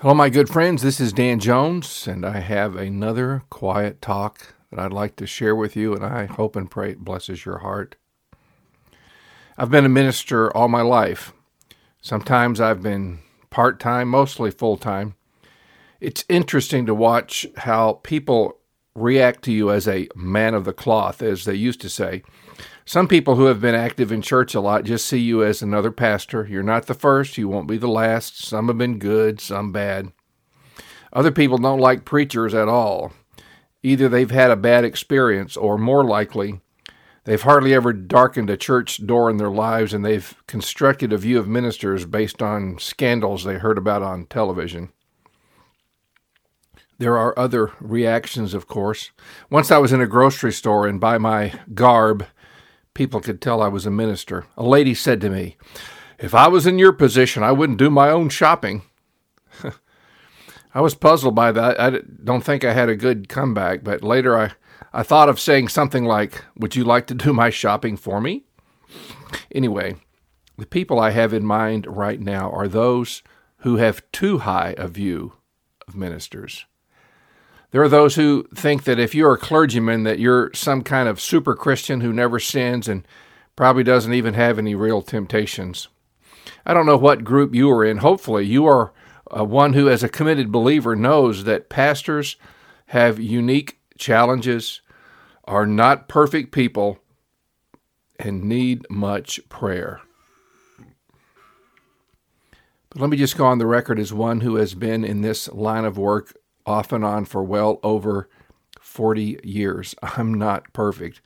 Hello, my good friends. This is Dan Jones, and I have another quiet talk that I'd like to share with you, and I hope and pray it blesses your heart. I've been a minister all my life. Sometimes I've been part time, mostly full time. It's interesting to watch how people react to you as a man of the cloth, as they used to say. Some people who have been active in church a lot just see you as another pastor. You're not the first, you won't be the last. Some have been good, some bad. Other people don't like preachers at all. Either they've had a bad experience, or more likely, they've hardly ever darkened a church door in their lives and they've constructed a view of ministers based on scandals they heard about on television. There are other reactions, of course. Once I was in a grocery store, and by my garb, people could tell I was a minister. A lady said to me, If I was in your position, I wouldn't do my own shopping. I was puzzled by that. I don't think I had a good comeback, but later I, I thought of saying something like, Would you like to do my shopping for me? Anyway, the people I have in mind right now are those who have too high a view of ministers. There are those who think that if you're a clergyman that you're some kind of super Christian who never sins and probably doesn't even have any real temptations. I don't know what group you are in. Hopefully, you are uh, one who, as a committed believer, knows that pastors have unique challenges, are not perfect people, and need much prayer. But let me just go on the record as one who has been in this line of work off and on for well over 40 years. I'm not perfect.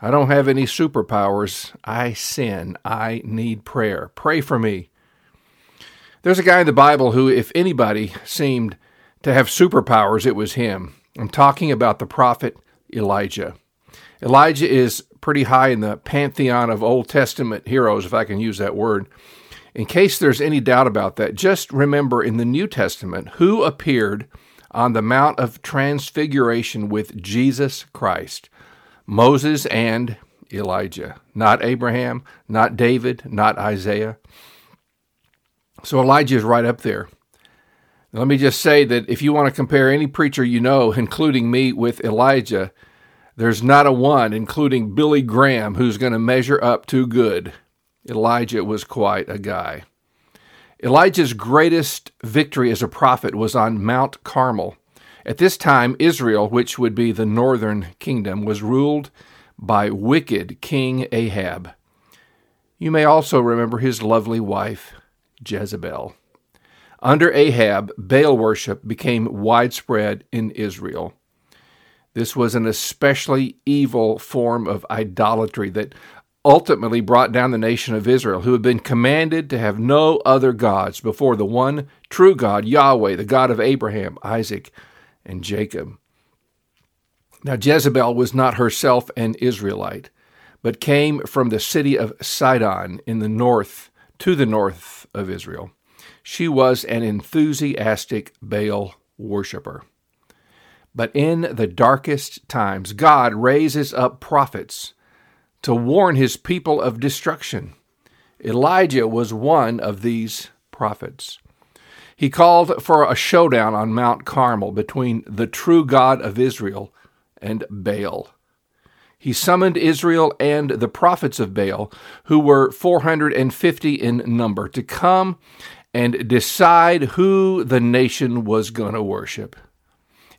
I don't have any superpowers. I sin. I need prayer. Pray for me. There's a guy in the Bible who, if anybody seemed to have superpowers, it was him. I'm talking about the prophet Elijah. Elijah is pretty high in the pantheon of Old Testament heroes, if I can use that word. In case there's any doubt about that, just remember in the New Testament who appeared on the Mount of Transfiguration with Jesus Christ, Moses and Elijah, not Abraham, not David, not Isaiah. So Elijah is right up there. let me just say that if you want to compare any preacher you know, including me, with Elijah, there's not a one, including Billy Graham, who's going to measure up too good. Elijah was quite a guy. Elijah's greatest victory as a prophet was on Mount Carmel. At this time, Israel, which would be the northern kingdom, was ruled by wicked King Ahab. You may also remember his lovely wife, Jezebel. Under Ahab, Baal worship became widespread in Israel. This was an especially evil form of idolatry that ultimately brought down the nation of Israel, who had been commanded to have no other gods before the one true God, Yahweh, the God of Abraham, Isaac, and Jacob. Now, Jezebel was not herself an Israelite, but came from the city of Sidon in the north, to the north of Israel. She was an enthusiastic Baal worshiper. But in the darkest times, God raises up prophets to warn his people of destruction. Elijah was one of these prophets. He called for a showdown on Mount Carmel between the true God of Israel and Baal. He summoned Israel and the prophets of Baal, who were 450 in number, to come and decide who the nation was going to worship.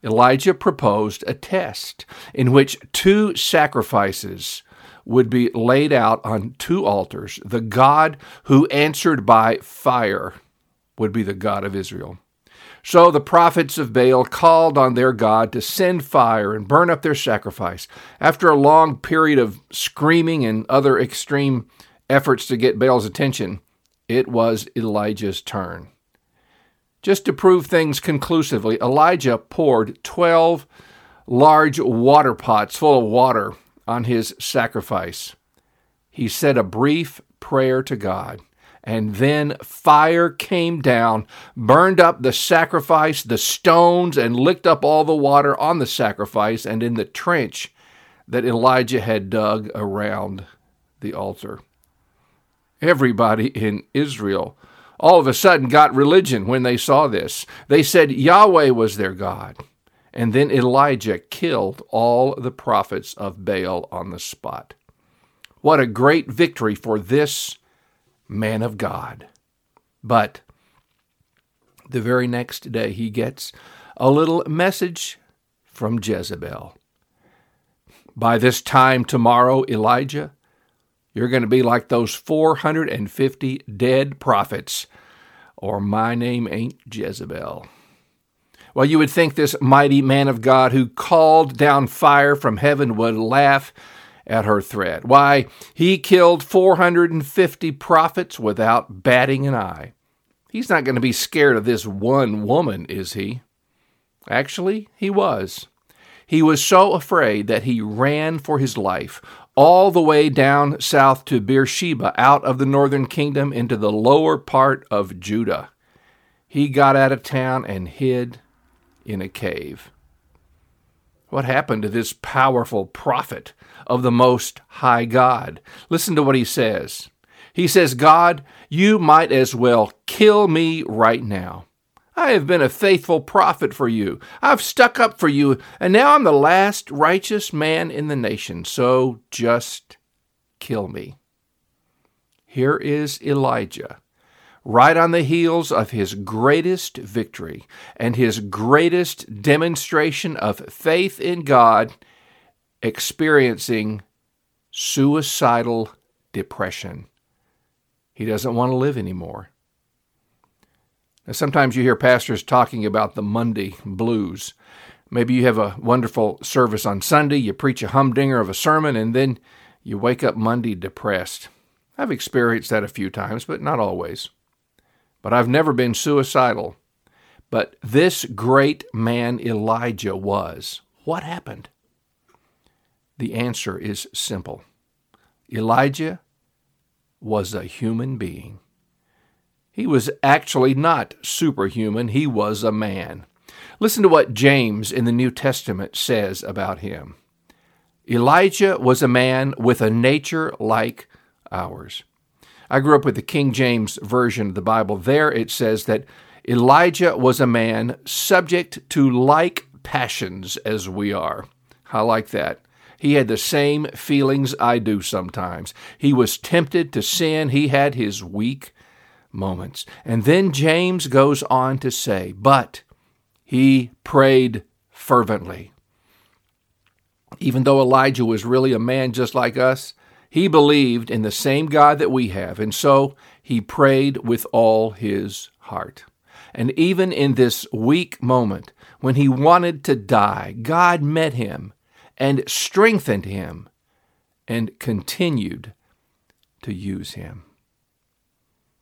Elijah proposed a test in which two sacrifices would be laid out on two altars. The God who answered by fire would be the God of Israel. So the prophets of Baal called on their God to send fire and burn up their sacrifice. After a long period of screaming and other extreme efforts to get Baal's attention, it was Elijah's turn. Just to prove things conclusively, Elijah poured 12 large water pots full of water on his sacrifice. He said a brief prayer to God, and then fire came down, burned up the sacrifice, the stones, and licked up all the water on the sacrifice and in the trench that Elijah had dug around the altar. Everybody in Israel, all of a sudden got religion when they saw this. They said Yahweh was their God. And then Elijah killed all the prophets of Baal on the spot. What a great victory for this man of God. But the very next day, he gets a little message from Jezebel. By this time tomorrow, Elijah, you're going to be like those 450 dead prophets, or my name ain't Jezebel. Well, you would think this mighty man of God who called down fire from heaven would laugh at her threat. Why, he killed 450 prophets without batting an eye. He's not going to be scared of this one woman, is he? Actually, he was. He was so afraid that he ran for his life all the way down south to Beersheba, out of the northern kingdom into the lower part of Judah. He got out of town and hid in a cave. What happened to this powerful prophet of the Most High God? Listen to what he says. He says, God, you might as well kill me right now. I have been a faithful prophet for you. I've stuck up for you, and now I'm the last righteous man in the nation, so just kill me. Here is Elijah right on the heels of his greatest victory and his greatest demonstration of faith in God, experiencing suicidal depression. He doesn't want to live anymore. Now, sometimes you hear pastors talking about the Monday blues. Maybe you have a wonderful service on Sunday, you preach a humdinger of a sermon, and then you wake up Monday depressed. I've experienced that a few times, but not always but I've never been suicidal. But this great man Elijah was. What happened? The answer is simple Elijah was a human being. He was actually not superhuman, he was a man. Listen to what James in the New Testament says about him. Elijah was a man with a nature like ours. I grew up with the King James Version of the Bible. There it says that Elijah was a man subject to like passions as we are. I like that. He had the same feelings I do sometimes. He was tempted to sin. He had his weak moments. And then James goes on to say, but he prayed fervently. Even though Elijah was really a man just like us, he believed in the same God that we have, and so he prayed with all his heart. And even in this weak moment, when he wanted to die, God met him and strengthened him and continued to use him.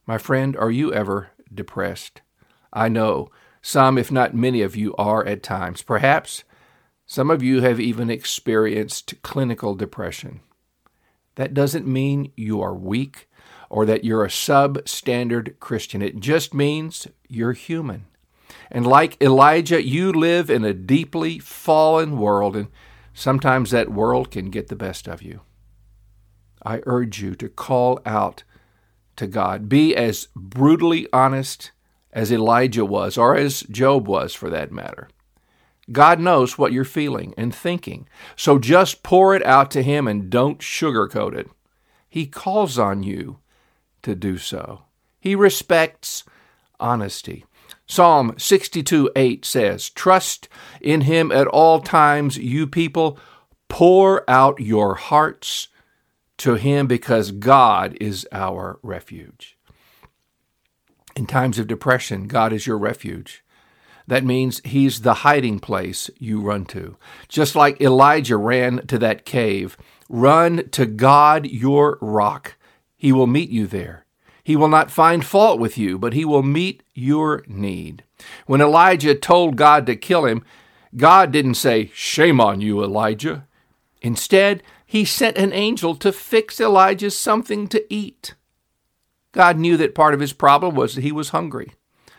My friend, are you ever depressed? I know some, if not many of you, are at times. Perhaps some of you have even experienced clinical depression. That doesn't mean you are weak or that you're a substandard Christian. It just means you're human. And like Elijah, you live in a deeply fallen world, and sometimes that world can get the best of you. I urge you to call out to God. Be as brutally honest as Elijah was, or as Job was for that matter. God knows what you're feeling and thinking. So just pour it out to Him and don't sugarcoat it. He calls on you to do so. He respects honesty. Psalm 62 8 says, Trust in Him at all times, you people. Pour out your hearts to Him because God is our refuge. In times of depression, God is your refuge. That means he's the hiding place you run to. Just like Elijah ran to that cave, run to God your rock. He will meet you there. He will not find fault with you, but he will meet your need. When Elijah told God to kill him, God didn't say, Shame on you, Elijah. Instead, he sent an angel to fix Elijah something to eat. God knew that part of his problem was that he was hungry.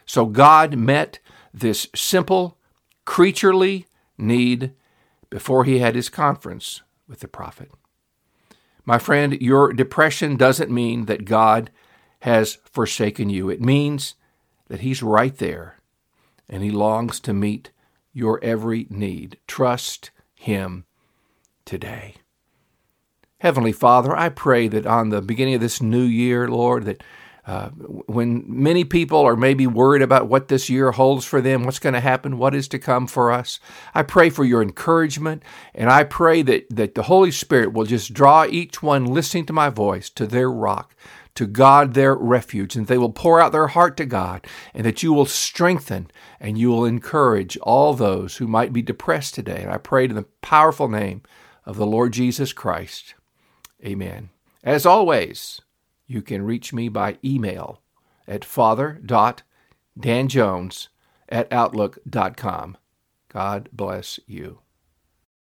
So God met this simple, creaturely need before he had his conference with the prophet. My friend, your depression doesn't mean that God has forsaken you. It means that He's right there and He longs to meet your every need. Trust Him today. Heavenly Father, I pray that on the beginning of this new year, Lord, that uh, when many people are maybe worried about what this year holds for them, what's going to happen, what is to come for us, I pray for your encouragement, and I pray that, that the Holy Spirit will just draw each one listening to my voice to their rock, to God their refuge, and they will pour out their heart to God, and that you will strengthen and you will encourage all those who might be depressed today. And I pray in the powerful name of the Lord Jesus Christ. Amen. As always, you can reach me by email at father.danjones at outlook.com. God bless you.